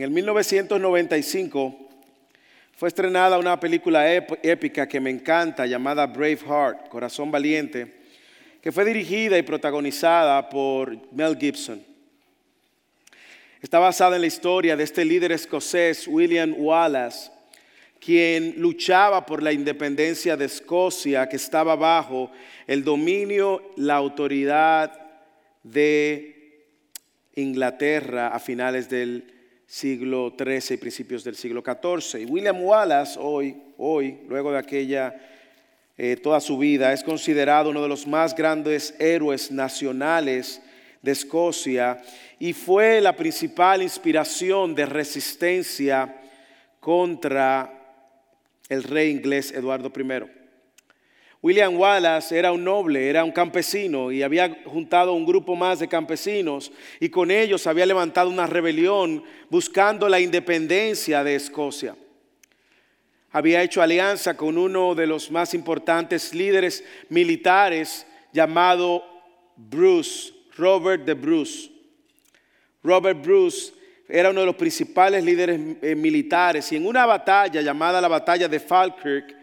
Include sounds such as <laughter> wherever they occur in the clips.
En el 1995 fue estrenada una película épica que me encanta llamada Braveheart, Corazón Valiente, que fue dirigida y protagonizada por Mel Gibson. Está basada en la historia de este líder escocés, William Wallace, quien luchaba por la independencia de Escocia, que estaba bajo el dominio, la autoridad de Inglaterra a finales del siglo XIII y principios del siglo XIV. Y William Wallace, hoy, hoy, luego de aquella, eh, toda su vida, es considerado uno de los más grandes héroes nacionales de Escocia y fue la principal inspiración de resistencia contra el rey inglés Eduardo I. William Wallace era un noble, era un campesino y había juntado un grupo más de campesinos y con ellos había levantado una rebelión buscando la independencia de Escocia. Había hecho alianza con uno de los más importantes líderes militares llamado Bruce, Robert de Bruce. Robert Bruce era uno de los principales líderes eh, militares y en una batalla llamada la batalla de Falkirk,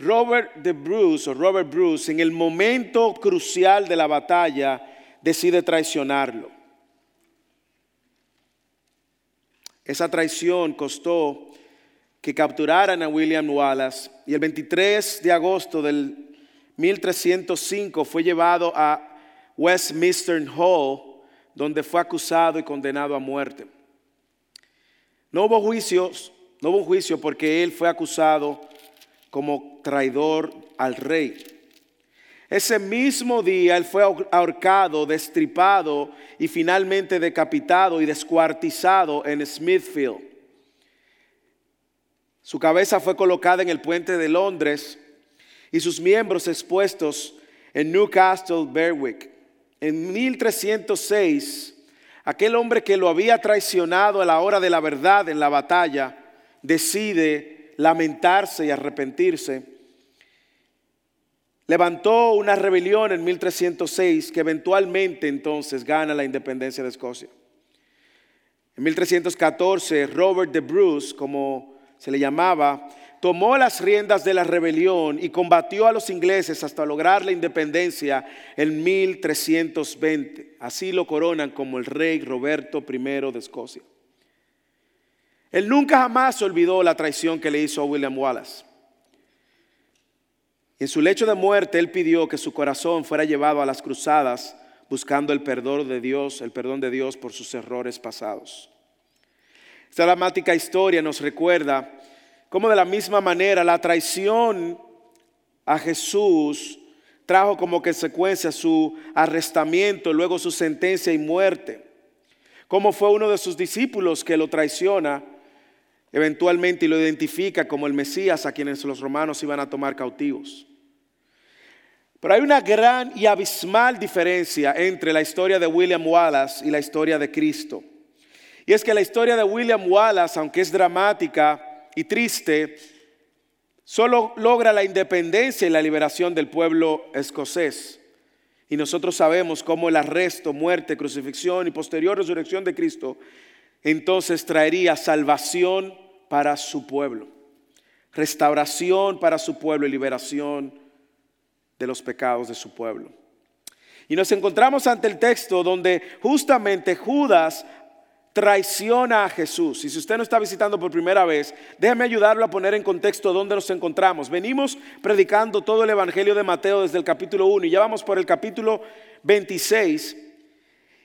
Robert de Bruce o Robert Bruce en el momento crucial de la batalla decide traicionarlo. Esa traición costó que capturaran a William Wallace y el 23 de agosto del 1305 fue llevado a Westminster Hall donde fue acusado y condenado a muerte. No hubo juicios, no hubo juicio porque él fue acusado como traidor al rey. Ese mismo día él fue ahorcado, destripado y finalmente decapitado y descuartizado en Smithfield. Su cabeza fue colocada en el puente de Londres y sus miembros expuestos en Newcastle Berwick. En 1306, aquel hombre que lo había traicionado a la hora de la verdad en la batalla, decide lamentarse y arrepentirse, levantó una rebelión en 1306 que eventualmente entonces gana la independencia de Escocia. En 1314, Robert de Bruce, como se le llamaba, tomó las riendas de la rebelión y combatió a los ingleses hasta lograr la independencia en 1320. Así lo coronan como el rey Roberto I de Escocia. Él nunca jamás olvidó la traición que le hizo a William Wallace. En su lecho de muerte, él pidió que su corazón fuera llevado a las cruzadas buscando el perdón de Dios, el perdón de Dios por sus errores pasados. Esta dramática historia nos recuerda cómo de la misma manera la traición a Jesús trajo como consecuencia su arrestamiento, luego su sentencia y muerte. Cómo fue uno de sus discípulos que lo traiciona eventualmente lo identifica como el Mesías a quienes los romanos iban a tomar cautivos. Pero hay una gran y abismal diferencia entre la historia de William Wallace y la historia de Cristo. Y es que la historia de William Wallace, aunque es dramática y triste, solo logra la independencia y la liberación del pueblo escocés. Y nosotros sabemos cómo el arresto, muerte, crucifixión y posterior resurrección de Cristo entonces traería salvación para su pueblo, restauración para su pueblo y liberación de los pecados de su pueblo. Y nos encontramos ante el texto donde justamente Judas traiciona a Jesús. Y si usted no está visitando por primera vez, déjeme ayudarlo a poner en contexto dónde nos encontramos. Venimos predicando todo el Evangelio de Mateo desde el capítulo 1 y ya vamos por el capítulo 26.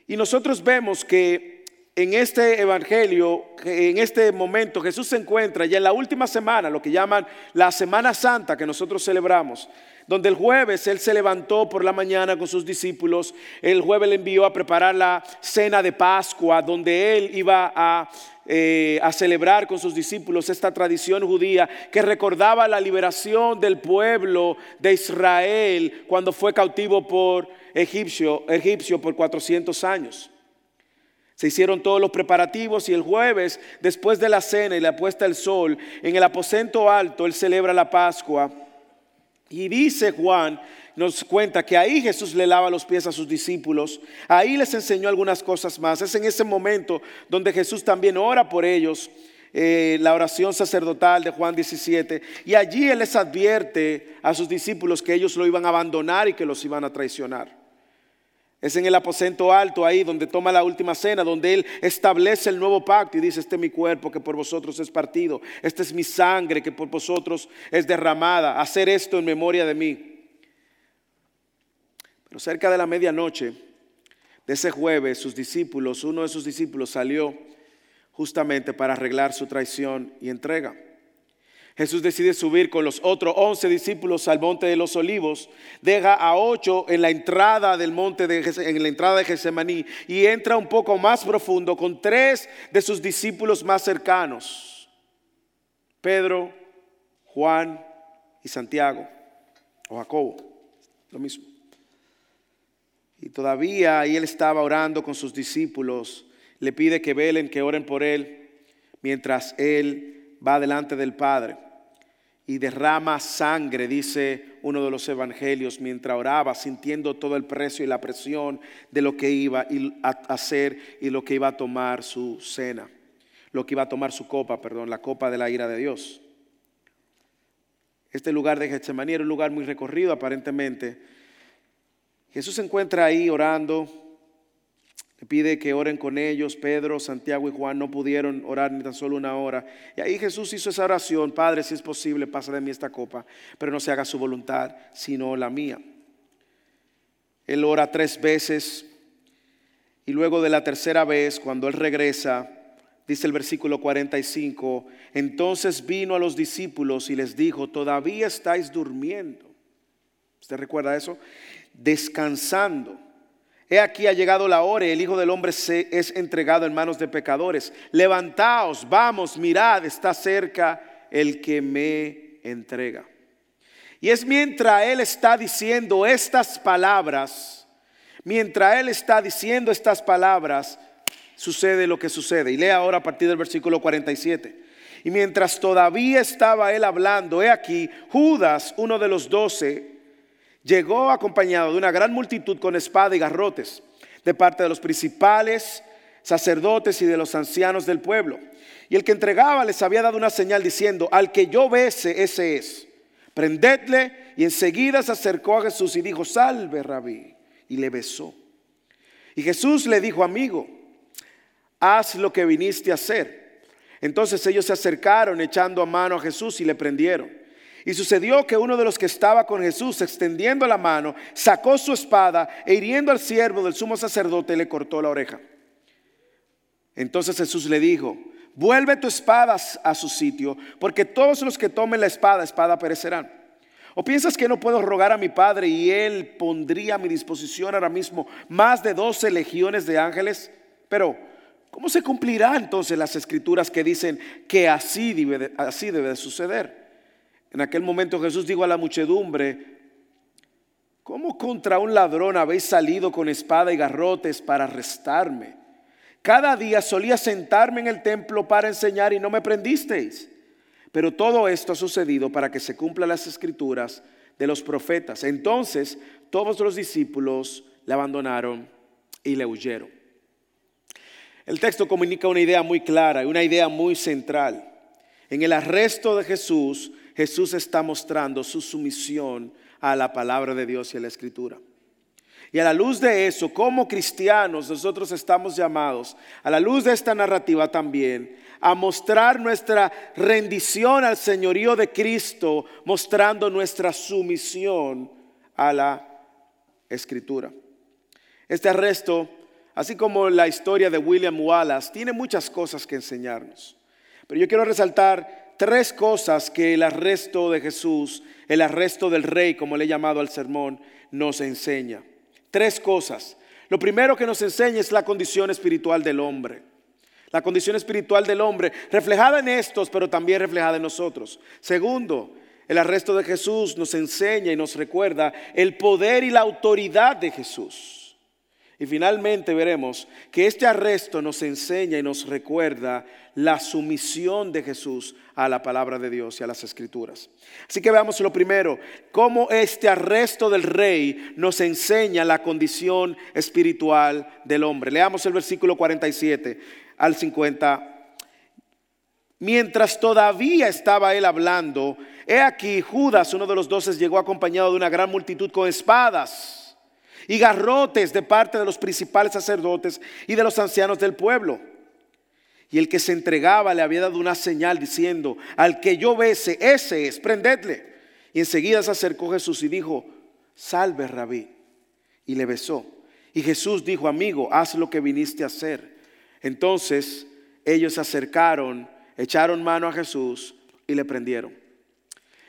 Y nosotros vemos que en este evangelio, en este momento, Jesús se encuentra ya en la última semana, lo que llaman la Semana Santa que nosotros celebramos, donde el jueves Él se levantó por la mañana con sus discípulos, el jueves le envió a preparar la cena de Pascua, donde Él iba a, eh, celebrar con sus discípulos esta tradición judía que recordaba la liberación del pueblo de Israel cuando fue cautivo por egipcio por 400 años. Se hicieron todos los preparativos y el jueves, después de la cena y la puesta del sol, en el aposento alto, él celebra la Pascua. Y dice Juan nos cuenta que ahí Jesús le lava los pies a sus discípulos, ahí les enseñó algunas cosas más. Es en ese momento donde Jesús también ora por ellos, eh, la oración sacerdotal de Juan 17, y allí Él les advierte a sus discípulos que ellos lo iban a abandonar y que los iban a traicionar. Es en el aposento alto ahí donde toma la última cena, donde Él establece el nuevo pacto y dice, este es mi cuerpo que por vosotros es partido, esta es mi sangre que por vosotros es derramada, hacer esto en memoria de mí. Pero cerca de la medianoche de ese jueves, sus discípulos, uno de sus discípulos salió justamente para arreglar su traición y entrega. Jesús decide subir con los otros once discípulos al monte de los olivos, deja a ocho en la entrada del monte de en la entrada de Getsemaní y entra un poco más profundo con tres de sus discípulos más cercanos, Pedro, Juan y Santiago o Jacobo, lo mismo. Y todavía ahí él estaba orando con sus discípulos, le pide que velen, que oren por él, mientras él va delante del Padre y derrama sangre, dice uno de los evangelios, mientras oraba, sintiendo todo el precio y la presión de lo que iba a hacer y lo que iba a tomar su cena, lo que iba a tomar su copa, perdón, la copa de la ira de Dios. Este lugar de Getsemaní era un lugar muy recorrido aparentemente. Jesús se encuentra ahí orando, le pide que oren con ellos. Pedro, Santiago y Juan no pudieron orar ni tan solo una hora. Y ahí Jesús hizo esa oración, Padre, si es posible, pasa de mí esta copa, pero no se haga su voluntad, sino la mía. Él ora tres veces y luego de la tercera vez, cuando Él regresa, dice el versículo 45, entonces vino a los discípulos y les dijo, todavía estáis durmiendo. ¿Usted recuerda eso? Descansando. He aquí ha llegado la hora el Hijo del Hombre se es entregado en manos de pecadores. Levantaos, vamos, mirad, está cerca el que me entrega. Y es mientras Él está diciendo estas palabras, mientras Él está diciendo estas palabras, sucede lo que sucede. Y lea ahora a partir del versículo 47. Y mientras todavía estaba Él hablando, he aquí, Judas, uno de los doce, llegó acompañado de una gran multitud con espada y garrotes, de parte de los principales sacerdotes y de los ancianos del pueblo. Y el que entregaba les había dado una señal diciendo, al que yo bese, ese es. Prendedle. Y enseguida se acercó a Jesús y dijo, salve, rabí. Y le besó. Y Jesús le dijo, amigo, haz lo que viniste a hacer. Entonces ellos se acercaron echando a mano a Jesús y le prendieron. Y sucedió que uno de los que estaba con Jesús, extendiendo la mano, sacó su espada e hiriendo al siervo del sumo sacerdote le cortó la oreja. Entonces Jesús le dijo, vuelve tu espada a su sitio, porque todos los que tomen la espada, espada perecerán. ¿O piensas que no puedo rogar a mi Padre y Él pondría a mi disposición ahora mismo más de doce legiones de ángeles? Pero, ¿cómo se cumplirá entonces las escrituras que dicen que así debe, suceder? En aquel momento Jesús dijo a la muchedumbre, ¿cómo contra un ladrón habéis salido con espada y garrotes para arrestarme? Cada día solía sentarme en el templo para enseñar y no me prendisteis. Pero todo esto ha sucedido para que se cumplan las escrituras de los profetas. Entonces todos los discípulos le abandonaron y le huyeron. El texto comunica una idea muy clara y una idea muy central. En el arresto de Jesús, Jesús está mostrando su sumisión a la palabra de Dios y a la escritura. Y a la luz de eso, como cristianos, nosotros estamos llamados, a la luz de esta narrativa también, a mostrar nuestra rendición al señorío de Cristo, mostrando nuestra sumisión a la escritura. Este arresto, así como la historia de William Wallace, tiene muchas cosas que enseñarnos. Pero yo quiero resaltar tres cosas que el arresto de Jesús, el arresto del rey, como le he llamado al sermón, nos enseña. Tres cosas. Lo primero que nos enseña es la condición espiritual del hombre. La condición espiritual del hombre, reflejada en estos, pero también reflejada en nosotros. Segundo, el arresto de Jesús nos enseña y nos recuerda el poder y la autoridad de Jesús. Y finalmente veremos que este arresto nos enseña y nos recuerda la sumisión de Jesús a la palabra de Dios y a las escrituras. Así que veamos lo primero, cómo este arresto del rey nos enseña la condición espiritual del hombre. Leamos el versículo 47 al 50. Mientras todavía estaba él hablando, he aquí Judas, uno de los doces, llegó acompañado de una gran multitud con espadas y garrotes de parte de los principales sacerdotes y de los ancianos del pueblo. Y el que se entregaba le había dado una señal diciendo, al que yo bese, ese es, prendedle. Y enseguida se acercó Jesús y dijo, salve rabí. Y le besó. Y Jesús dijo, amigo, haz lo que viniste a hacer. Entonces ellos se acercaron, echaron mano a Jesús y le prendieron.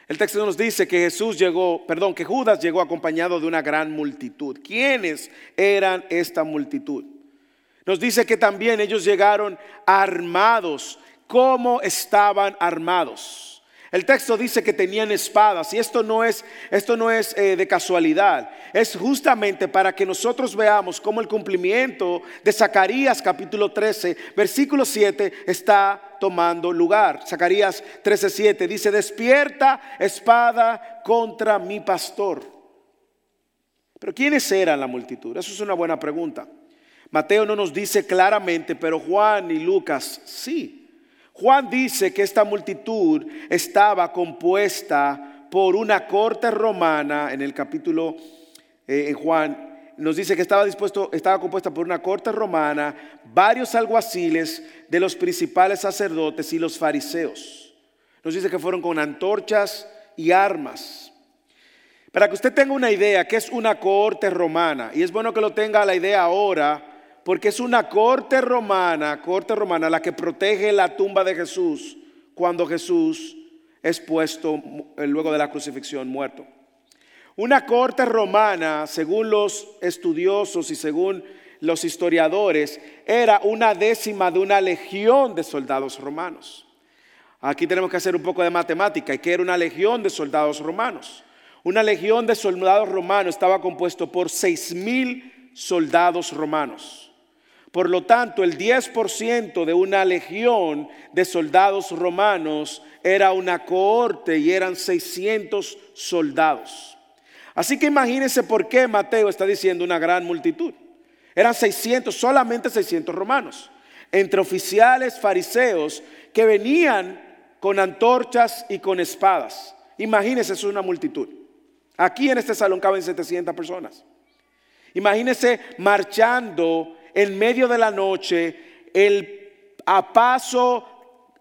El texto nos dice que Jesús llegó, perdón, que Judas llegó acompañado de una gran multitud. ¿Quiénes eran esta multitud? Nos dice que también ellos llegaron armados. ¿Cómo estaban armados? El texto dice que tenían espadas y esto no es, esto no es eh, de casualidad. Es justamente para que nosotros veamos cómo el cumplimiento de Zacarías capítulo 13, versículo 7 está tomando lugar. Zacarías 13, 7 dice, despierta espada contra mi pastor. Pero ¿quiénes eran la multitud? Eso es una buena pregunta. Mateo no nos dice claramente, pero Juan y Lucas sí. Juan dice que esta multitud estaba compuesta por una corte romana, en el capítulo eh, en Juan nos dice que estaba dispuesto, estaba compuesta por una corte romana, varios alguaciles de los principales sacerdotes y los fariseos. Nos dice que fueron con antorchas y armas. Para que usted tenga una idea, que es una corte romana, y es bueno que lo tenga la idea ahora, porque es una corte romana, corte romana, la que protege la tumba de Jesús cuando Jesús es puesto eh, luego de la crucifixión muerto. Una corte romana, según los estudiosos y según los historiadores, era una décima de una legión de soldados romanos. Aquí tenemos que hacer un poco de matemática. ¿Y que era una legión de soldados romanos? Una legión de soldados romanos estaba compuesto por seis mil soldados romanos. Por lo tanto, el 10% de una legión de soldados romanos era una cohorte y eran 600 soldados. Así que imagínense por qué Mateo está diciendo una gran multitud. Eran 600, solamente 600 romanos, entre oficiales fariseos que venían con antorchas y con espadas. Imagínense, es una multitud. Aquí en este salón caben 700 personas. Imagínense marchando en medio de la noche, el a paso,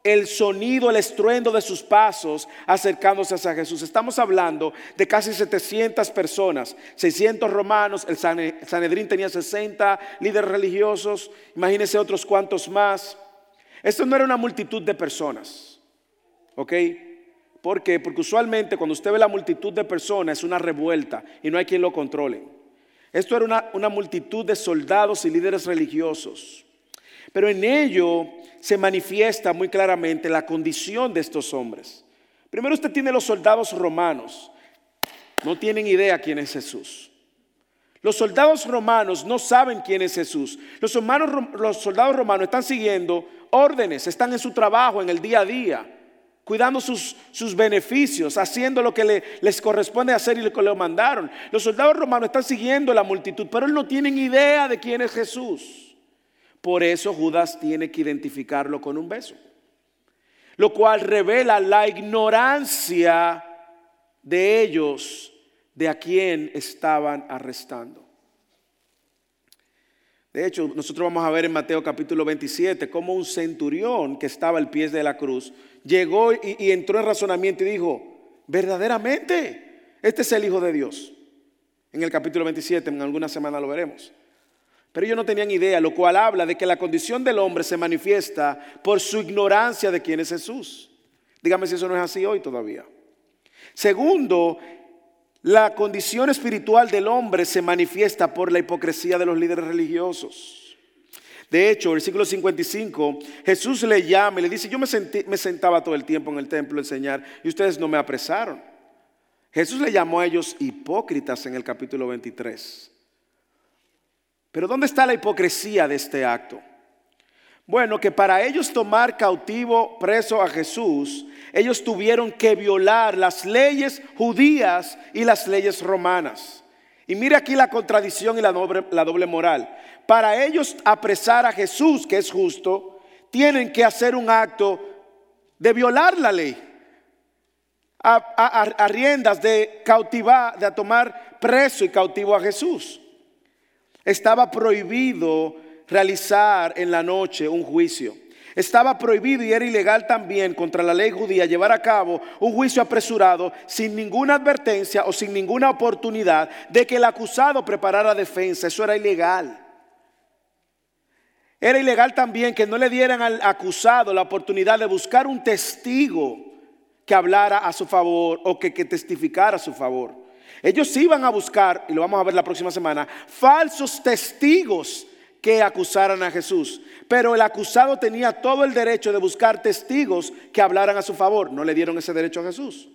el sonido, el estruendo de sus pasos acercándose hacia Jesús. Estamos hablando de casi 700 personas, 600 romanos, el Sanedrín tenía 60 líderes religiosos, imagínense otros cuantos más. Esto no era una multitud de personas, ¿ok? ¿Por qué? Porque usualmente cuando usted ve la multitud de personas es una revuelta y no hay quien lo controle. Esto era una, multitud de soldados y líderes religiosos. Pero en ello se manifiesta muy claramente la condición de estos hombres. Primero usted tiene los soldados romanos. No tienen idea quién es Jesús. Los soldados romanos no saben quién es Jesús. Los, los soldados romanos están siguiendo órdenes, están en su trabajo, en el día a día cuidando sus, sus, beneficios, haciendo lo que les corresponde hacer y lo que le mandaron. Los soldados romanos están siguiendo la multitud, pero él no tienen idea de quién es Jesús. Por eso Judas tiene que identificarlo con un beso, lo cual revela la ignorancia de ellos de a quién estaban arrestando. De hecho, nosotros vamos a ver en Mateo capítulo 27 cómo un centurión que estaba al pie de la cruz llegó y, entró en razonamiento y dijo, verdaderamente, este es el Hijo de Dios. En el capítulo 27, en alguna semana lo veremos. Pero ellos no tenían idea, lo cual habla de que la condición del hombre se manifiesta por su ignorancia de quién es Jesús. Dígame si eso no es así hoy todavía. Segundo, la condición espiritual del hombre se manifiesta por la hipocresía de los líderes religiosos. De hecho, versículo 55, Jesús le llama y le dice, yo me, me sentaba todo el tiempo en el templo a enseñar y ustedes no me apresaron. Jesús le llamó a ellos hipócritas en el capítulo 23. Pero ¿dónde está la hipocresía de este acto? Bueno, que para ellos tomar cautivo preso a Jesús, ellos tuvieron que violar las leyes judías y las leyes romanas. Y mire aquí la contradicción y la doble, la doble moral. Para ellos apresar a Jesús, que es justo, tienen que hacer un acto de violar la ley. A, riendas de cautivar, de tomar preso y cautivo a Jesús. Estaba prohibido realizar en la noche un juicio. Estaba prohibido y era ilegal también contra la ley judía llevar a cabo un juicio apresurado sin ninguna advertencia o sin ninguna oportunidad de que el acusado preparara defensa. Eso era ilegal. Era ilegal también que no le dieran al acusado la oportunidad de buscar un testigo que hablara a su favor o que, testificara a su favor. Ellos iban a buscar, y lo vamos a ver la próxima semana, falsos testigos que acusaran a Jesús. Pero el acusado tenía todo el derecho de buscar testigos que hablaran a su favor. No le dieron ese derecho a Jesús.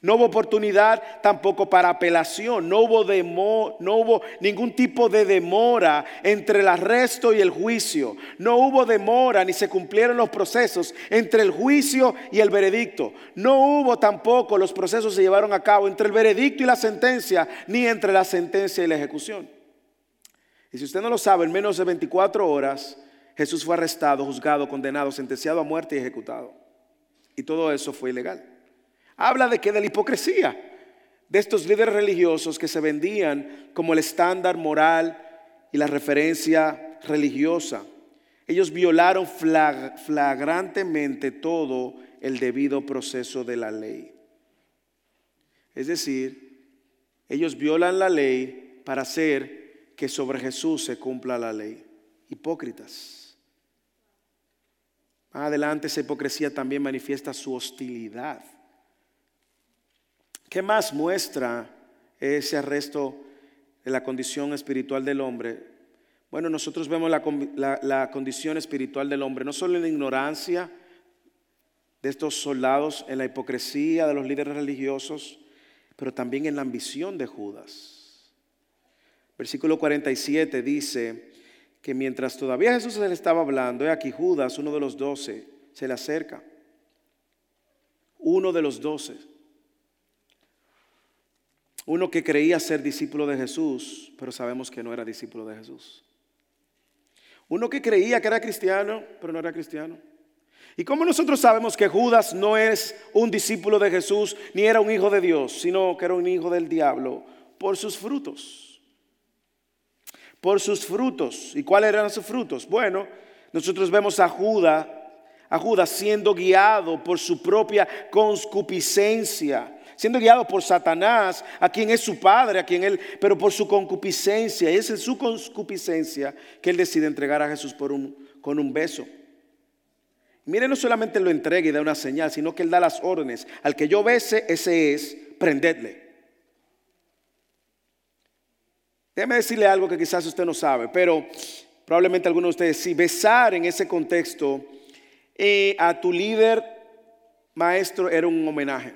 No hubo oportunidad tampoco para apelación, no hubo, no hubo ningún tipo de demora entre el arresto y el juicio, no hubo demora ni se cumplieron los procesos entre el juicio y el veredicto, no hubo tampoco los procesos se llevaron a cabo entre el veredicto y la sentencia, ni entre la sentencia y la ejecución. Y si usted no lo sabe, en menos de 24 horas Jesús fue arrestado, juzgado, condenado, sentenciado a muerte y ejecutado. Y todo eso fue ilegal. Habla de que de la hipocresía de estos líderes religiosos que se vendían como el estándar moral y la referencia religiosa. Ellos violaron flagrantemente todo el debido proceso de la ley. Es decir, ellos violan la ley para hacer que sobre Jesús se cumpla la ley. Hipócritas. Más adelante esa hipocresía también manifiesta su hostilidad ¿Qué más muestra ese arresto de la condición espiritual del hombre? Bueno, nosotros vemos la, condición espiritual del hombre, no solo en la ignorancia de estos soldados, en la hipocresía de los líderes religiosos, pero también en la ambición de Judas. Versículo 47 dice que mientras todavía Jesús se le estaba hablando, he aquí Judas, uno de los doce, se le acerca. Uno de los doce uno que creía ser discípulo de Jesús, pero sabemos que no era discípulo de Jesús. Uno que creía que era cristiano, pero no era cristiano. ¿Y cómo nosotros sabemos que Judas no es un discípulo de Jesús, ni era un hijo de Dios, sino que era un hijo del diablo? Por sus frutos. Por sus frutos. ¿Y cuáles eran sus frutos? Bueno, nosotros vemos a Judas, a Judas siendo guiado por su propia concupiscencia siendo guiado por Satanás, a quien es su padre, a quien él, pero por su concupiscencia. Y es en su concupiscencia que él decide entregar a Jesús por un, con un beso. Mire, no solamente lo entrega y da una señal, sino que él da las órdenes. Al que yo bese, ese es, prendedle. Déjeme decirle algo que quizás usted no sabe, pero probablemente algunos de ustedes sí. Besar en ese contexto eh, a tu líder maestro era un homenaje.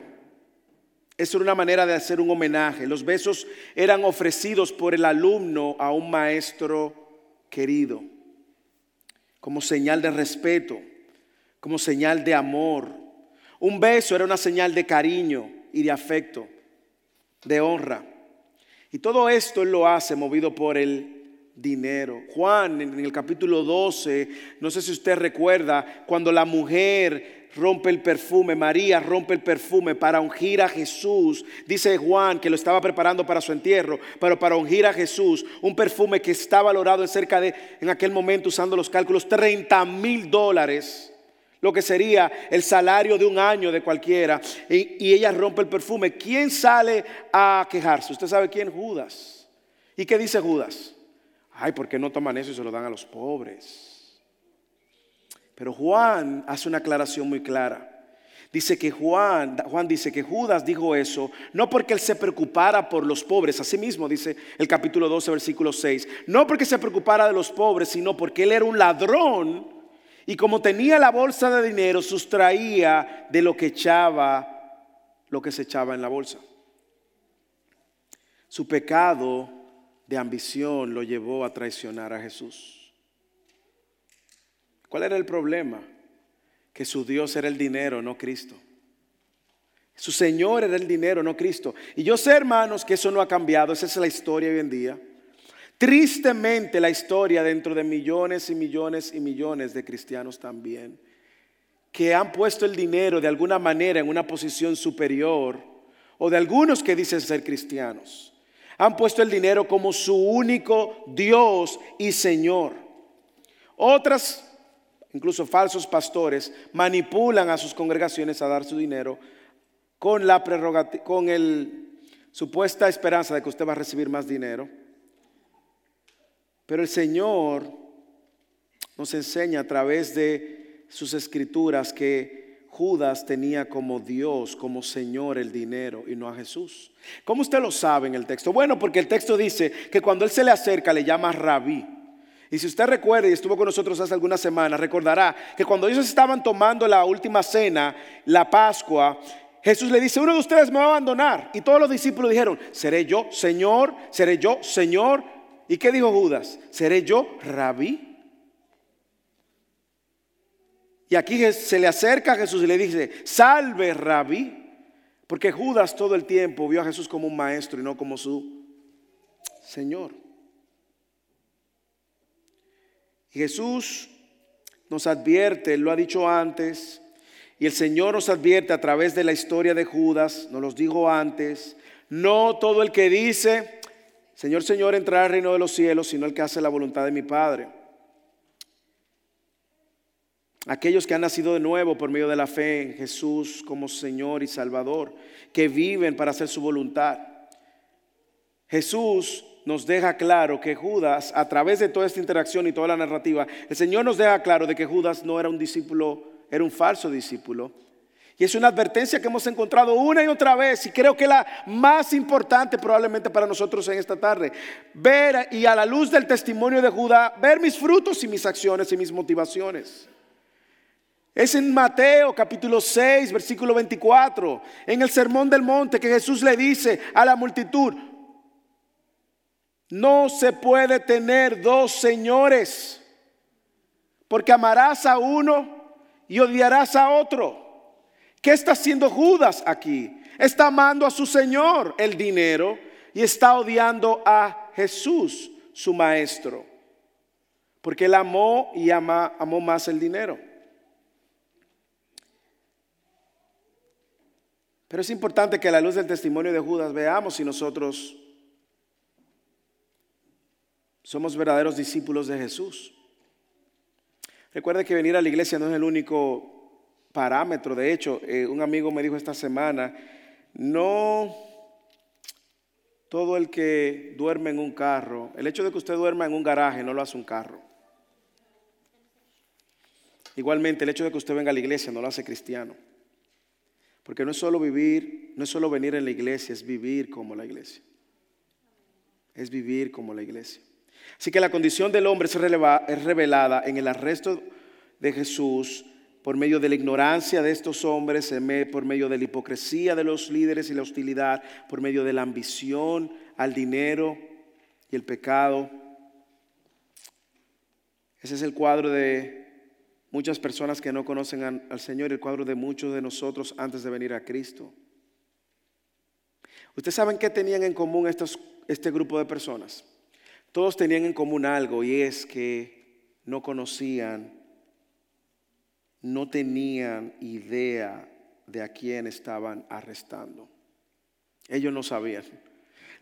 Eso era una manera de hacer un homenaje. Los besos eran ofrecidos por el alumno a un maestro querido, como señal de respeto, como señal de amor. Un beso era una señal de cariño y de afecto, de honra. Y todo esto él lo hace movido por el dinero. Juan en el capítulo 12, no sé si usted recuerda, cuando la mujer rompe el perfume, María rompe el perfume para ungir a Jesús. Dice Juan que lo estaba preparando para su entierro, pero para ungir a Jesús, un perfume que está valorado en cerca de, en aquel momento usando los cálculos, 30 mil dólares, lo que sería el salario de un año de cualquiera. Y, ella rompe el perfume. ¿Quién sale a quejarse? Usted sabe quién, Judas. ¿Y qué dice Judas? Ay, ¿por qué no toman eso y se lo dan a los pobres? Pero Juan hace una aclaración muy clara. Dice que Juan, Juan dice que Judas dijo eso no porque él se preocupara por los pobres, así mismo dice el capítulo 12, versículo 6, no porque se preocupara de los pobres, sino porque él era un ladrón y como tenía la bolsa de dinero, sustraía de lo que echaba, lo que se echaba en la bolsa. Su pecado de ambición lo llevó a traicionar a Jesús. ¿Cuál era el problema? Que su Dios era el dinero, no Cristo. Su Señor era el dinero, no Cristo. Y yo sé, hermanos, que eso no ha cambiado. Esa es la historia hoy en día. Tristemente la historia dentro de millones y millones y millones de cristianos también, que han puesto el dinero de alguna manera en una posición superior, o de algunos que dicen ser cristianos, han puesto el dinero como su único Dios y Señor. Otras, incluso falsos pastores, manipulan a sus congregaciones a dar su dinero con la con el supuesta esperanza de que usted va a recibir más dinero. Pero el Señor nos enseña a través de sus escrituras que Judas tenía como Dios, como Señor el dinero y no a Jesús. ¿Cómo usted lo sabe en el texto? Bueno, porque el texto dice que cuando él se le acerca le llama rabí. Y si usted recuerda y estuvo con nosotros hace algunas semanas, recordará que cuando ellos estaban tomando la última cena, la Pascua, Jesús le dice, uno de ustedes me va a abandonar. Y todos los discípulos dijeron, ¿seré yo, Señor? ¿Seré yo, Señor? ¿Y qué dijo Judas? ¿Seré yo, rabí? Y aquí se le acerca a Jesús y le dice, salve, rabí. Porque Judas todo el tiempo vio a Jesús como un maestro y no como su Señor. Jesús nos advierte, lo ha dicho antes, y el Señor nos advierte a través de la historia de Judas, nos los dijo antes, no todo el que dice, Señor, Señor, entrará al reino de los cielos, sino el que hace la voluntad de mi Padre. Aquellos que han nacido de nuevo por medio de la fe en Jesús como Señor y Salvador, que viven para hacer su voluntad. Jesús nos deja claro que Judas, a través de toda esta interacción y toda la narrativa, el Señor nos deja claro de que Judas no era un discípulo era un falso discípulo. Y es una advertencia que hemos encontrado una y otra vez y creo que la más importante probablemente para nosotros en esta tarde. Ver y a la luz del testimonio de Judá, ver mis frutos y mis acciones y mis motivaciones. Es en Mateo capítulo 6, versículo 24, en el Sermón del Monte que Jesús le dice a la multitud, no se puede tener dos señores, porque amarás a uno y odiarás a otro. ¿Qué está haciendo Judas aquí? Está amando a su Señor, el dinero, y está odiando a Jesús, su maestro. Porque él amó y ama, amó más el dinero. Pero es importante que a la luz del testimonio de Judas veamos si nosotros somos verdaderos discípulos de Jesús. Recuerde que venir a la iglesia no es el único parámetro. De hecho, eh, un amigo me dijo esta semana, no todo el que duerme en un carro, el hecho de que usted duerma en un garaje no lo hace un carro. Igualmente, el hecho de que usted venga a la iglesia no lo hace cristiano. Porque no es solo vivir, no es solo venir en la iglesia, es vivir como la iglesia. Es vivir como la iglesia. Así que la condición del hombre es revelada en el arresto de Jesús por medio de la ignorancia de estos hombres, por medio de la hipocresía de los líderes y la hostilidad, por medio de la ambición al dinero y el pecado. Ese es el cuadro de muchas personas que no conocen al Señor, el cuadro de muchos de nosotros antes de venir a Cristo. ¿Ustedes saben qué tenían en común este grupo de personas? Todos tenían en común algo y es que no conocían, no tenían idea de a quién estaban arrestando. Ellos no sabían.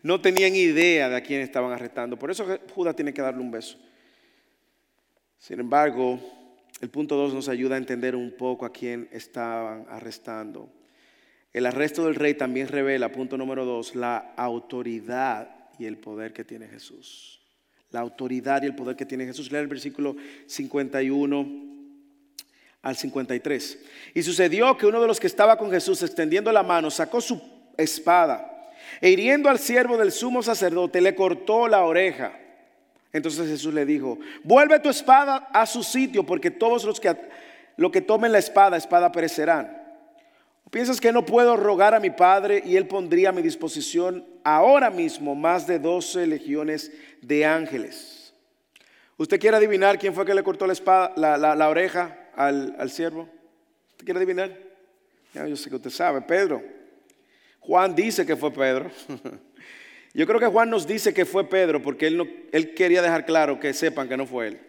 No tenían idea de a quién estaban arrestando. Por eso Judas tiene que darle un beso. Sin embargo, el punto 2 nos ayuda a entender un poco a quién estaban arrestando. El arresto del rey también revela, punto número 2, la autoridad y el poder que tiene Jesús la autoridad y el poder que tiene Jesús. Lea el versículo 51 al 53. Y sucedió que uno de los que estaba con Jesús extendiendo la mano sacó su espada e hiriendo al siervo del sumo sacerdote le cortó la oreja. Entonces Jesús le dijo, vuelve tu espada a su sitio porque todos los que, lo que tomen la espada, espada perecerán. ¿Piensas que no puedo rogar a mi Padre y Él pondría a mi disposición ahora mismo más de 12 legiones de ángeles? ¿Usted quiere adivinar quién fue que le cortó la, espada, la, oreja al, siervo? ¿Usted quiere adivinar? Ya, yo sé que usted sabe, Pedro. Juan dice que fue Pedro. <laughs> Yo creo que Juan nos dice que fue Pedro porque él, no, él quería dejar claro que sepan que no fue él.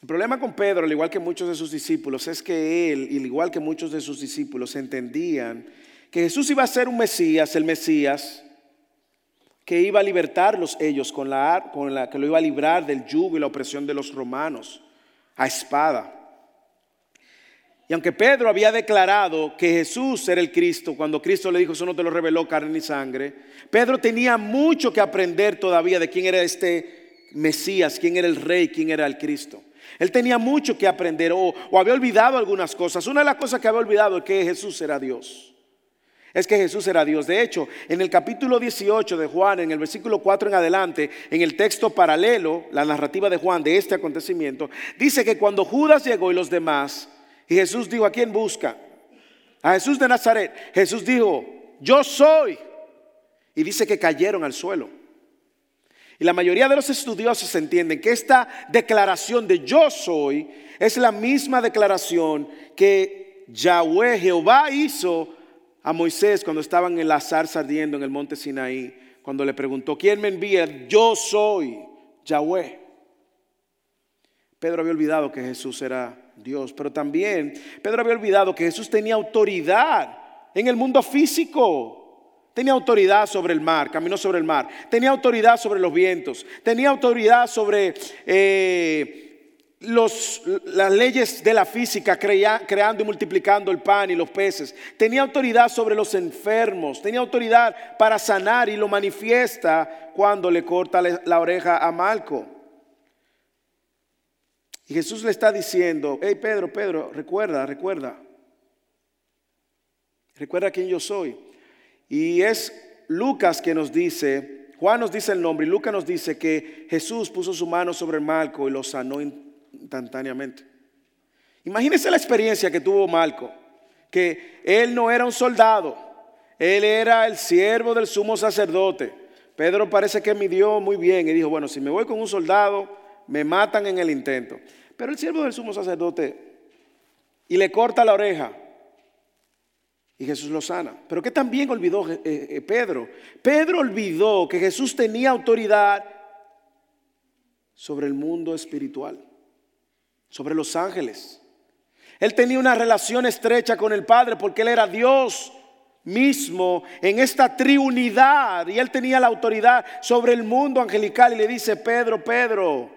El problema con Pedro, al igual que muchos de sus discípulos, es que él, al igual que muchos de sus discípulos, entendían que Jesús iba a ser un Mesías, el Mesías, que iba a libertarlos ellos con la, con la que lo iba a librar del yugo y la opresión de los romanos a espada. Y aunque Pedro había declarado que Jesús era el Cristo, cuando Cristo le dijo, eso no te lo reveló carne ni sangre, Pedro tenía mucho que aprender todavía de quién era este Mesías, quién era el Rey, quién era el Cristo. Él tenía mucho que aprender o, o había olvidado algunas cosas. Una de las cosas que había olvidado es que Jesús era Dios. Es que Jesús era Dios. De hecho, en el capítulo 18 de Juan, en el versículo 4 en adelante, en el texto paralelo, la narrativa de Juan de este acontecimiento, dice que cuando Judas llegó y los demás, y Jesús dijo, ¿a quién busca? A Jesús de Nazaret. Jesús dijo, yo soy. Y dice que cayeron al suelo. Y la mayoría de los estudiosos entienden que esta declaración de yo soy es la misma declaración que Yahweh Jehová hizo a Moisés cuando estaban en la zarza ardiendo en el monte Sinaí, cuando le preguntó, ¿quién me envía? Yo soy Yahweh. Pedro había olvidado que Jesús era Dios, pero también Pedro había olvidado que Jesús tenía autoridad en el mundo físico. Tenía autoridad sobre el mar, caminó sobre el mar. Tenía autoridad sobre los vientos. Tenía autoridad sobre eh, las leyes de la física, creando y multiplicando el pan y los peces. Tenía autoridad sobre los enfermos. Tenía autoridad para sanar y lo manifiesta cuando le corta la oreja a Malco. Y Jesús le está diciendo, hey Pedro, Pedro, recuerda, recuerda. Recuerda quién yo soy. Y es Lucas que nos dice, Juan nos dice el nombre y Lucas nos dice que Jesús puso su mano sobre Malco y lo sanó instantáneamente. Imagínense la experiencia que tuvo Malco, que él no era un soldado, él era el siervo del sumo sacerdote. Pedro parece que midió muy bien y dijo, bueno, si me voy con un soldado, me matan en el intento. Pero el siervo del sumo sacerdote y le corta la oreja. Y Jesús lo sana. Pero ¿qué también olvidó eh, eh, Pedro? Pedro olvidó que Jesús tenía autoridad sobre el mundo espiritual, sobre los ángeles. Él tenía una relación estrecha con el Padre porque Él era Dios mismo en esta triunidad y Él tenía la autoridad sobre el mundo angelical y le dice, Pedro, Pedro,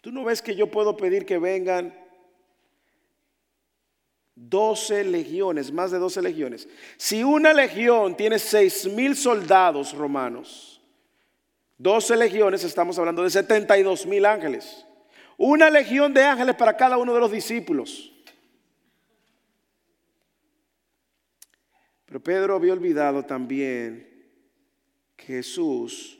¿tú no ves que yo puedo pedir que vengan 12 legiones, más de 12 legiones. Si una legión tiene 6 mil soldados romanos, 12 legiones, estamos hablando de 72 mil ángeles. Una legión de ángeles para cada uno de los discípulos. Pero Pedro había olvidado también que Jesús,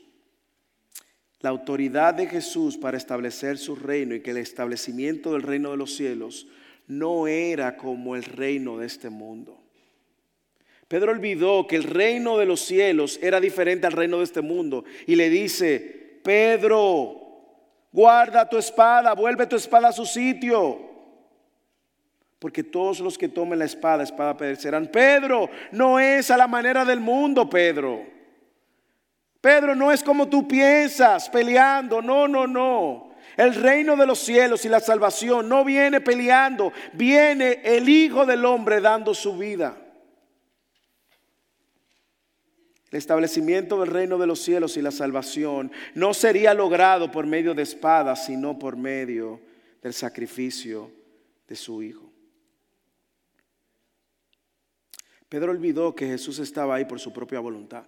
la autoridad de Jesús para establecer su reino y que el establecimiento del reino de los cielos no era como el reino de este mundo. Pedro olvidó que el reino de los cielos era diferente al reino de este mundo y le dice, Pedro, guarda tu espada, vuelve tu espada a su sitio. Porque todos los que tomen la espada, espada perecerán. Pedro, no es a la manera del mundo, Pedro. Pedro, no es como tú piensas, peleando. No, no, no. El reino de los cielos y la salvación no viene peleando, viene el Hijo del Hombre dando su vida. El establecimiento del reino de los cielos y la salvación no sería logrado por medio de espadas, sino por medio del sacrificio de su Hijo. Pedro olvidó que Jesús estaba ahí por su propia voluntad.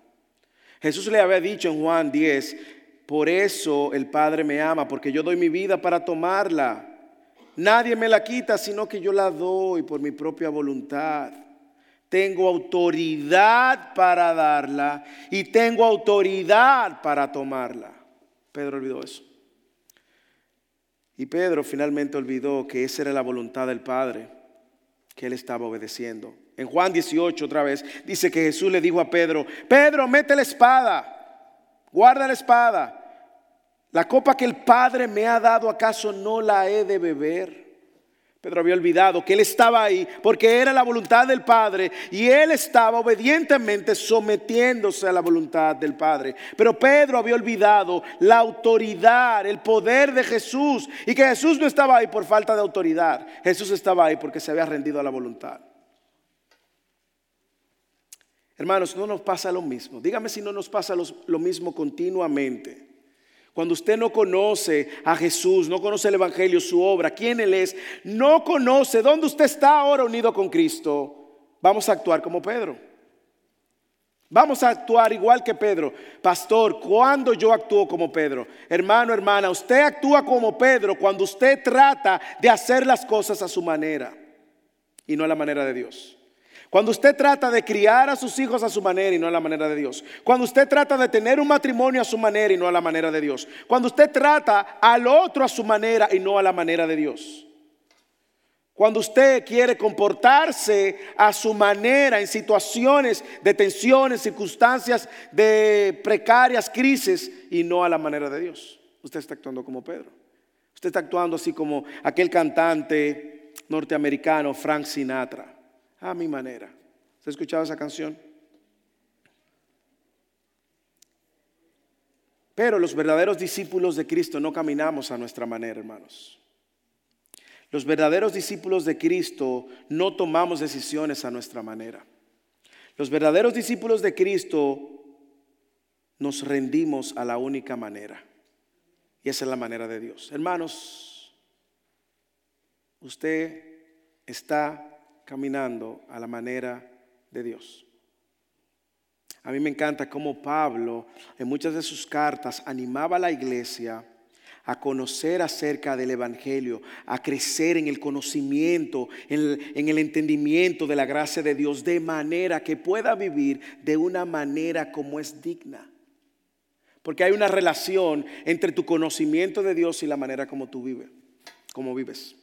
Jesús le había dicho en Juan 10, por eso el Padre me ama, porque yo doy mi vida para tomarla. Nadie me la quita, sino que yo la doy por mi propia voluntad. Tengo autoridad para darla y tengo autoridad para tomarla. Pedro olvidó eso. Y Pedro finalmente olvidó que esa era la voluntad del Padre, que él estaba obedeciendo. En Juan 18 otra vez dice que Jesús le dijo a Pedro, Pedro, mete la espada, guarda la espada. La copa que el Padre me ha dado, ¿acaso no la he de beber? Pedro había olvidado que él estaba ahí porque era la voluntad del Padre y él estaba obedientemente sometiéndose a la voluntad del Padre. Pero Pedro había olvidado la autoridad, el poder de Jesús y que Jesús no estaba ahí por falta de autoridad. Jesús estaba ahí porque se había rendido a la voluntad. Hermanos, no nos pasa lo mismo. Dígame si no nos pasa lo mismo continuamente. Cuando usted no conoce a Jesús, no conoce el Evangelio, su obra, quién Él es, no conoce dónde usted está ahora unido con Cristo, vamos a actuar como Pedro. Vamos a actuar igual que Pedro. Pastor, ¿cuándo yo actúo como Pedro? Hermano, hermana, usted actúa como Pedro cuando usted trata de hacer las cosas a su manera y no a la manera de Dios. Cuando usted trata de criar a sus hijos a su manera y no a la manera de Dios. Cuando usted trata de tener un matrimonio a su manera y no a la manera de Dios. Cuando usted trata al otro a su manera y no a la manera de Dios. Cuando usted quiere comportarse a su manera en situaciones de tensiones, circunstancias de precarias, crisis y no a la manera de Dios. Usted está actuando como Pedro. Usted está actuando así como aquel cantante norteamericano Frank Sinatra a mi manera. ¿Se ha escuchado esa canción? Pero los verdaderos discípulos de Cristo no caminamos a nuestra manera, hermanos. Los verdaderos discípulos de Cristo no tomamos decisiones a nuestra manera. Los verdaderos discípulos de Cristo nos rendimos a la única manera. Y esa es la manera de Dios. Hermanos, usted está caminando a la manera de Dios. A mí me encanta cómo Pablo en muchas de sus cartas animaba a la iglesia a conocer acerca del Evangelio, a crecer en el conocimiento, en el, entendimiento de la gracia de Dios, de manera que pueda vivir de una manera como es digna. Porque hay una relación entre tu conocimiento de Dios y la manera como tú vives, como vives.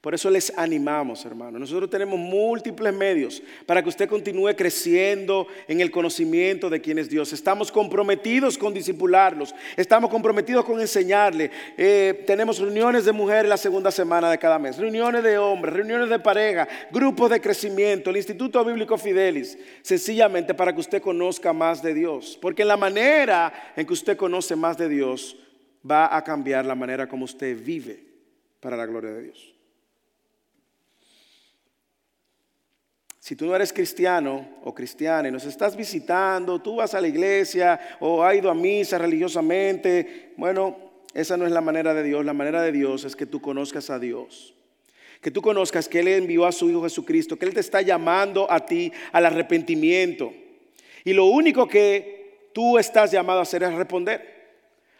Por eso les animamos, hermano. Nosotros tenemos múltiples medios para que usted continúe creciendo en el conocimiento de quién es Dios. Estamos comprometidos con disipularlos. Estamos comprometidos con enseñarle. Eh, tenemos reuniones de mujeres la segunda semana de cada mes, reuniones de hombres, reuniones de pareja, grupos de crecimiento, el Instituto Bíblico Fidelis, sencillamente para que usted conozca más de Dios. Porque la manera en que usted conoce más de Dios va a cambiar la manera como usted vive para la gloria de Dios. Si tú no eres cristiano o cristiana y nos estás visitando, tú vas a la iglesia o has ido a misa religiosamente, bueno, esa no es la manera de Dios. La manera de Dios es que tú conozcas a Dios. Que tú conozcas que Él envió a su Hijo Jesucristo, que Él te está llamando a ti al arrepentimiento. Y lo único que tú estás llamado a hacer es responder.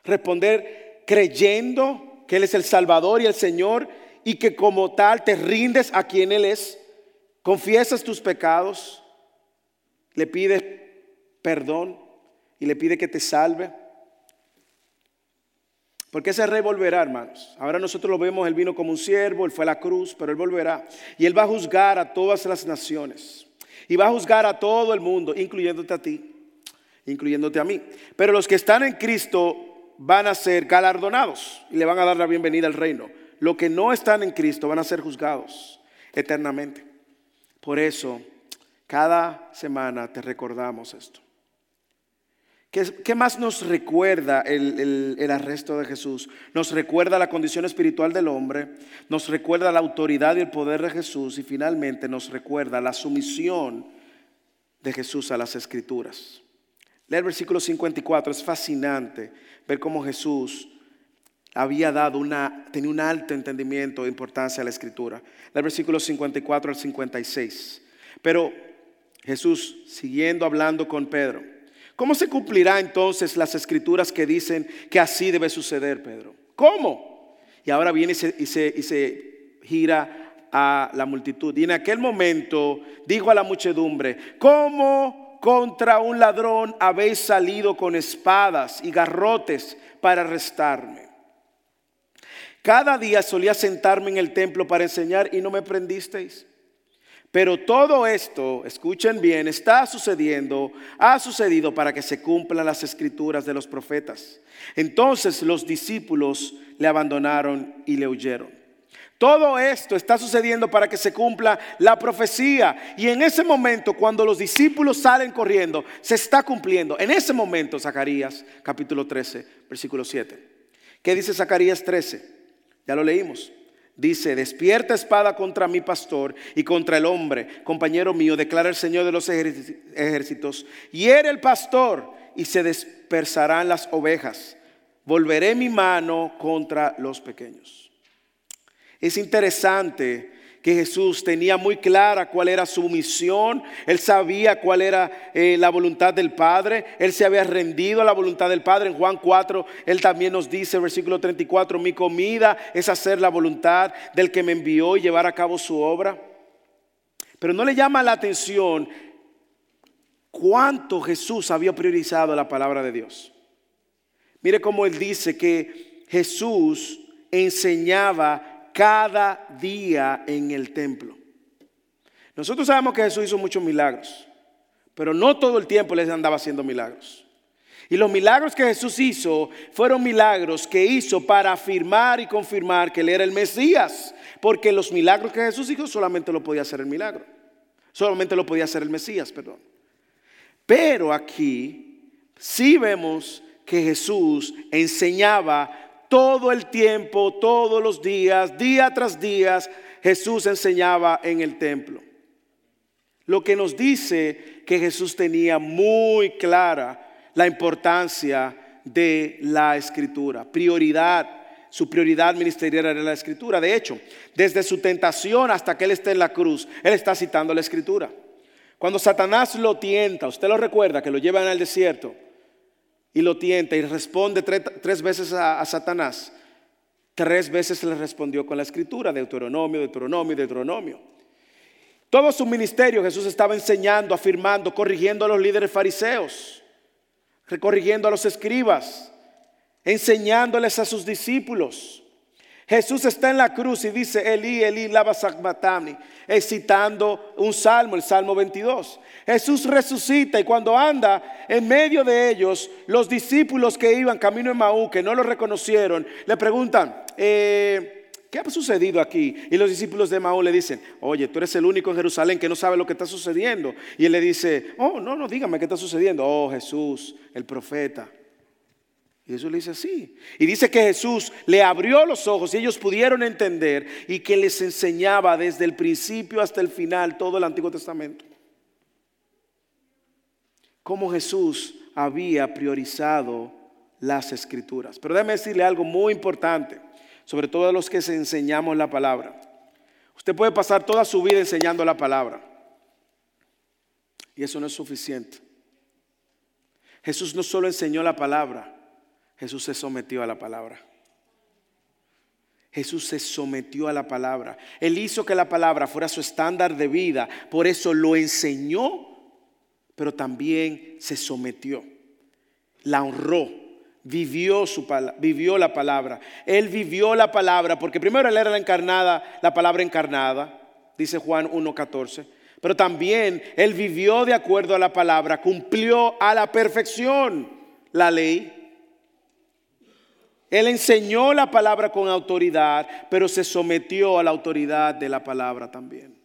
Responder creyendo que Él es el Salvador y el Señor y que como tal te rindes a quien Él es confiesas tus pecados, le pides perdón y le pide que te salve. Porque ese rey volverá, hermanos. Ahora nosotros lo vemos, él vino como un siervo, él fue a la cruz, pero él volverá. Y él va a juzgar a todas las naciones. Y va a juzgar a todo el mundo, incluyéndote a ti, incluyéndote a mí. Pero los que están en Cristo van a ser galardonados y le van a dar la bienvenida al reino. Los que no están en Cristo van a ser juzgados eternamente. Por eso, cada semana te recordamos esto. ¿Qué, más nos recuerda el, el, arresto de Jesús? Nos recuerda la condición espiritual del hombre, nos recuerda la autoridad y el poder de Jesús y finalmente nos recuerda la sumisión de Jesús a las escrituras. Leer el versículo 54, es fascinante ver cómo Jesús había dado una, tenía un alto entendimiento de importancia a la escritura. Del versículo 54 al 56. Pero Jesús, siguiendo hablando con Pedro, ¿cómo se cumplirá entonces las escrituras que dicen que así debe suceder, Pedro? ¿Cómo? Y ahora viene y se, y se gira a la multitud. Y en aquel momento dijo a la muchedumbre, ¿cómo contra un ladrón habéis salido con espadas y garrotes para arrestarme? Cada día solía sentarme en el templo para enseñar y no me prendisteis. Pero todo esto, escuchen bien, está sucediendo, ha sucedido para que se cumplan las escrituras de los profetas. Entonces los discípulos le abandonaron y le huyeron. Todo esto está sucediendo para que se cumpla la profecía. Y en ese momento, cuando los discípulos salen corriendo, se está cumpliendo. En ese momento, Zacarías capítulo 13, versículo 7. ¿Qué dice Zacarías 13? Ya lo leímos. Dice, despierta espada contra mi pastor y contra el hombre, compañero mío, declara el Señor de los ejércitos, hiere el pastor y se dispersarán las ovejas. Volveré mi mano contra los pequeños. Es interesante que Jesús tenía muy clara cuál era su misión, él sabía cuál era eh, la voluntad del Padre, él se había rendido a la voluntad del Padre. En Juan 4, él también nos dice, versículo 34, mi comida es hacer la voluntad del que me envió y llevar a cabo su obra. Pero no le llama la atención cuánto Jesús había priorizado la palabra de Dios. Mire cómo él dice que Jesús enseñaba cada día en el templo. Nosotros sabemos que Jesús hizo muchos milagros, pero no todo el tiempo les andaba haciendo milagros. Y los milagros que Jesús hizo fueron milagros que hizo para afirmar y confirmar que Él era el Mesías. Porque los milagros que Jesús hizo solamente lo podía hacer el milagro. Solamente lo podía hacer el Mesías, perdón. Pero aquí sí vemos que Jesús enseñaba todo el tiempo, todos los días, día tras día, Jesús enseñaba en el templo. Lo que nos dice que Jesús tenía muy clara la importancia de la escritura, prioridad. Su prioridad ministerial era la escritura. De hecho, desde su tentación hasta que Él esté en la cruz, Él está citando la escritura. Cuando Satanás lo tienta, usted lo recuerda, que lo llevan al desierto, y lo tienta y responde tres, veces a, Satanás, tres veces le respondió con la escritura, Deuteronomio, Deuteronomio, Deuteronomio. Todo su ministerio Jesús estaba enseñando, afirmando, corrigiendo a los líderes fariseos, corrigiendo a los escribas, enseñándoles a sus discípulos. Jesús está en la cruz y dice, Eli, Eli, lava sabachthani, citando un salmo, el Salmo 22. Jesús resucita y cuando anda en medio de ellos, los discípulos que iban camino en Maú, que no lo reconocieron, le preguntan, eh, ¿qué ha sucedido aquí? Y los discípulos de Maú le dicen, oye, tú eres el único en Jerusalén que no sabe lo que está sucediendo. Y él le dice, oh, no, no, dígame qué está sucediendo. Oh, Jesús, el profeta. Y Jesús le dice así. Y dice que Jesús le abrió los ojos y ellos pudieron entender y que les enseñaba desde el principio hasta el final todo el Antiguo Testamento. Cómo Jesús había priorizado las escrituras. Pero déjeme decirle algo muy importante, sobre todo a los que se enseñamos la palabra. Usted puede pasar toda su vida enseñando la palabra. Y eso no es suficiente. Jesús no solo enseñó la palabra, Jesús se sometió a la palabra. Jesús se sometió a la palabra. Él hizo que la palabra fuera su estándar de vida. Por eso lo enseñó, pero también se sometió. La honró. Vivió, su, vivió la palabra. Él vivió la palabra porque primero él era la encarnada, la palabra encarnada, dice Juan 1.14. Pero también él vivió de acuerdo a la palabra, cumplió a la perfección la ley él enseñó la palabra con autoridad, pero se sometió a la autoridad de la palabra también.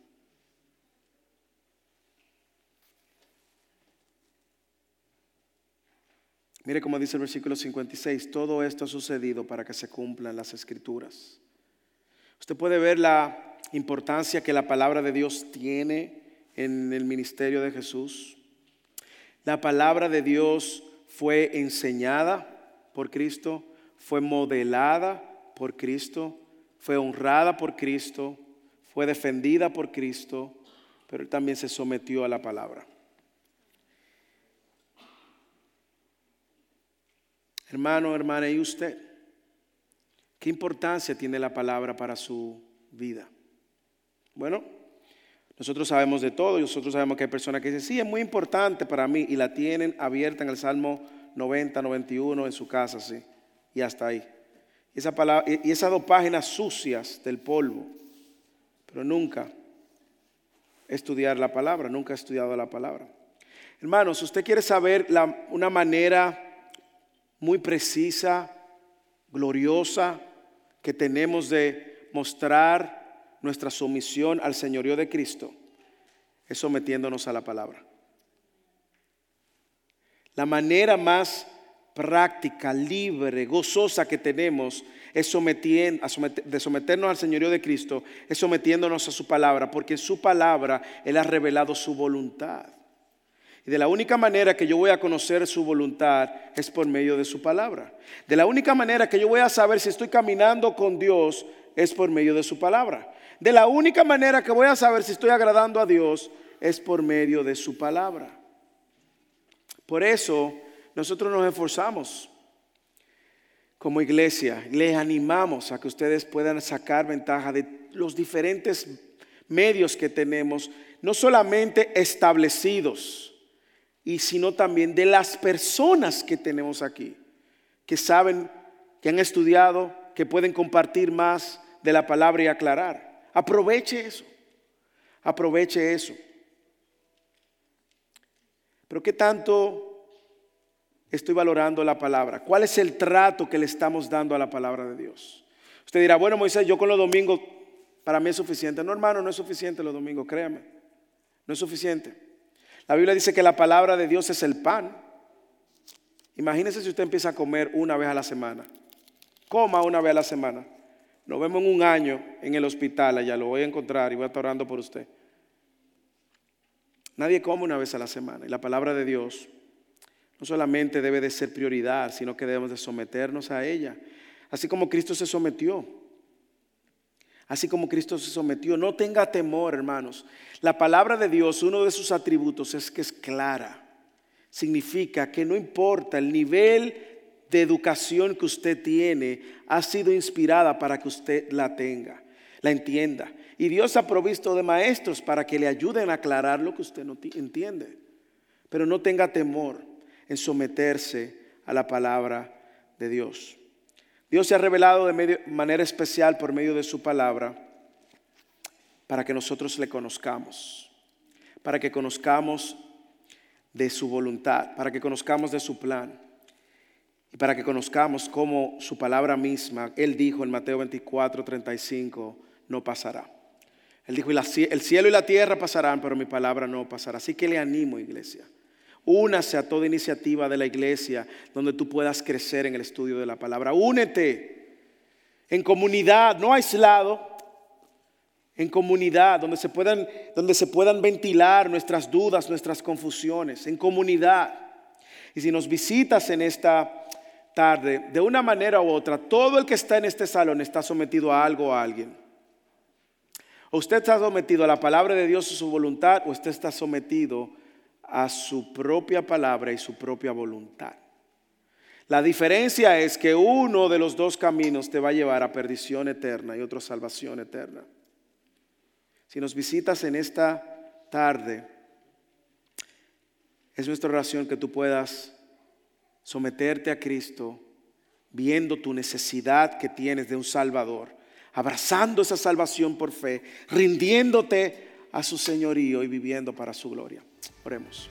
Mire cómo dice el versículo 56, todo esto ha sucedido para que se cumplan las escrituras. Usted puede ver la importancia que la palabra de Dios tiene en el ministerio de Jesús. La palabra de Dios fue enseñada por Cristo, fue modelada por Cristo, fue honrada por Cristo, fue defendida por Cristo, pero él también se sometió a la palabra. Hermano, hermana, ¿y usted? ¿Qué importancia tiene la palabra para su vida? Bueno, nosotros sabemos de todo y nosotros sabemos que hay personas que dicen, sí, es muy importante para mí y la tienen abierta en el Salmo 90, 91 en su casa, sí y hasta ahí. esa palabra, y esas dos páginas sucias del polvo, pero nunca estudiar la palabra, nunca he estudiado la palabra. Hermanos, usted quiere saber una manera muy precisa, gloriosa, que tenemos de mostrar nuestra sumisión al señorío de Cristo, es sometiéndonos a la palabra. La manera más práctica, libre, gozosa que tenemos es de someternos al señorío de Cristo, es sometiéndonos a su palabra, porque en su palabra Él ha revelado su voluntad. Y de la única manera que yo voy a conocer su voluntad es por medio de su palabra. De la única manera que yo voy a saber si estoy caminando con Dios es por medio de su palabra. De la única manera que voy a saber si estoy agradando a Dios es por medio de su palabra. Por eso nosotros nos esforzamos como iglesia, les animamos a que ustedes puedan sacar ventaja de los diferentes medios que tenemos, no solamente establecidos, y sino también de las personas que tenemos aquí, que saben, que han estudiado, que pueden compartir más de la palabra y aclarar. Aproveche eso, aproveche eso. Pero ¿qué tanto estoy valorando la palabra? ¿Cuál es el trato que le estamos dando a la palabra de Dios? Usted dirá, bueno, Moisés, yo con los domingos, para mí es suficiente. No, hermano, no es suficiente los domingos, créame. No es suficiente. La Biblia dice que la palabra de Dios es el pan. Imagínese si usted empieza a comer una vez a la semana. Coma una vez a la semana. Nos vemos en un año en el hospital, allá lo voy a encontrar y voy a estar orando por usted. Nadie come una vez a la semana. Y la palabra de Dios no solamente debe de ser prioridad, sino que debemos de someternos a ella. Así como Cristo se sometió. Así como Cristo se sometió. No tenga temor, hermanos. La palabra de Dios, uno de sus atributos es que es clara. Significa que no importa el nivel de educación que usted tiene, ha sido inspirada para que usted la tenga, la entienda. Y Dios ha provisto de maestros para que le ayuden a aclarar lo que usted no entiende. Pero no tenga temor en someterse a la palabra de Dios. Dios se ha revelado de manera especial por medio de su palabra para que nosotros le conozcamos, para que conozcamos de su voluntad, para que conozcamos de su plan y para que conozcamos cómo su palabra misma, Él dijo en Mateo 24, 35, no pasará. Él dijo, el cielo y la tierra pasarán, pero mi palabra no pasará. Así que le animo, iglesia Únase a toda iniciativa de la iglesia donde tú puedas crecer en el estudio de la palabra. Únete en comunidad, no aislado, en comunidad, donde se puedan, donde se puedan ventilar nuestras dudas, nuestras confusiones, en comunidad. Y si nos visitas en esta tarde, de una manera u otra, todo el que está en este salón está sometido a algo o a alguien. O usted está sometido a la palabra de Dios y su voluntad, o usted está sometido a su propia palabra y su propia voluntad. La diferencia es que uno de los dos caminos te va a llevar a perdición eterna y otro a salvación eterna. Si nos visitas en esta tarde, es nuestra oración que tú puedas someterte a Cristo viendo tu necesidad que tienes de un Salvador, abrazando esa salvación por fe, rindiéndote a su señorío y viviendo para su gloria. Oremos.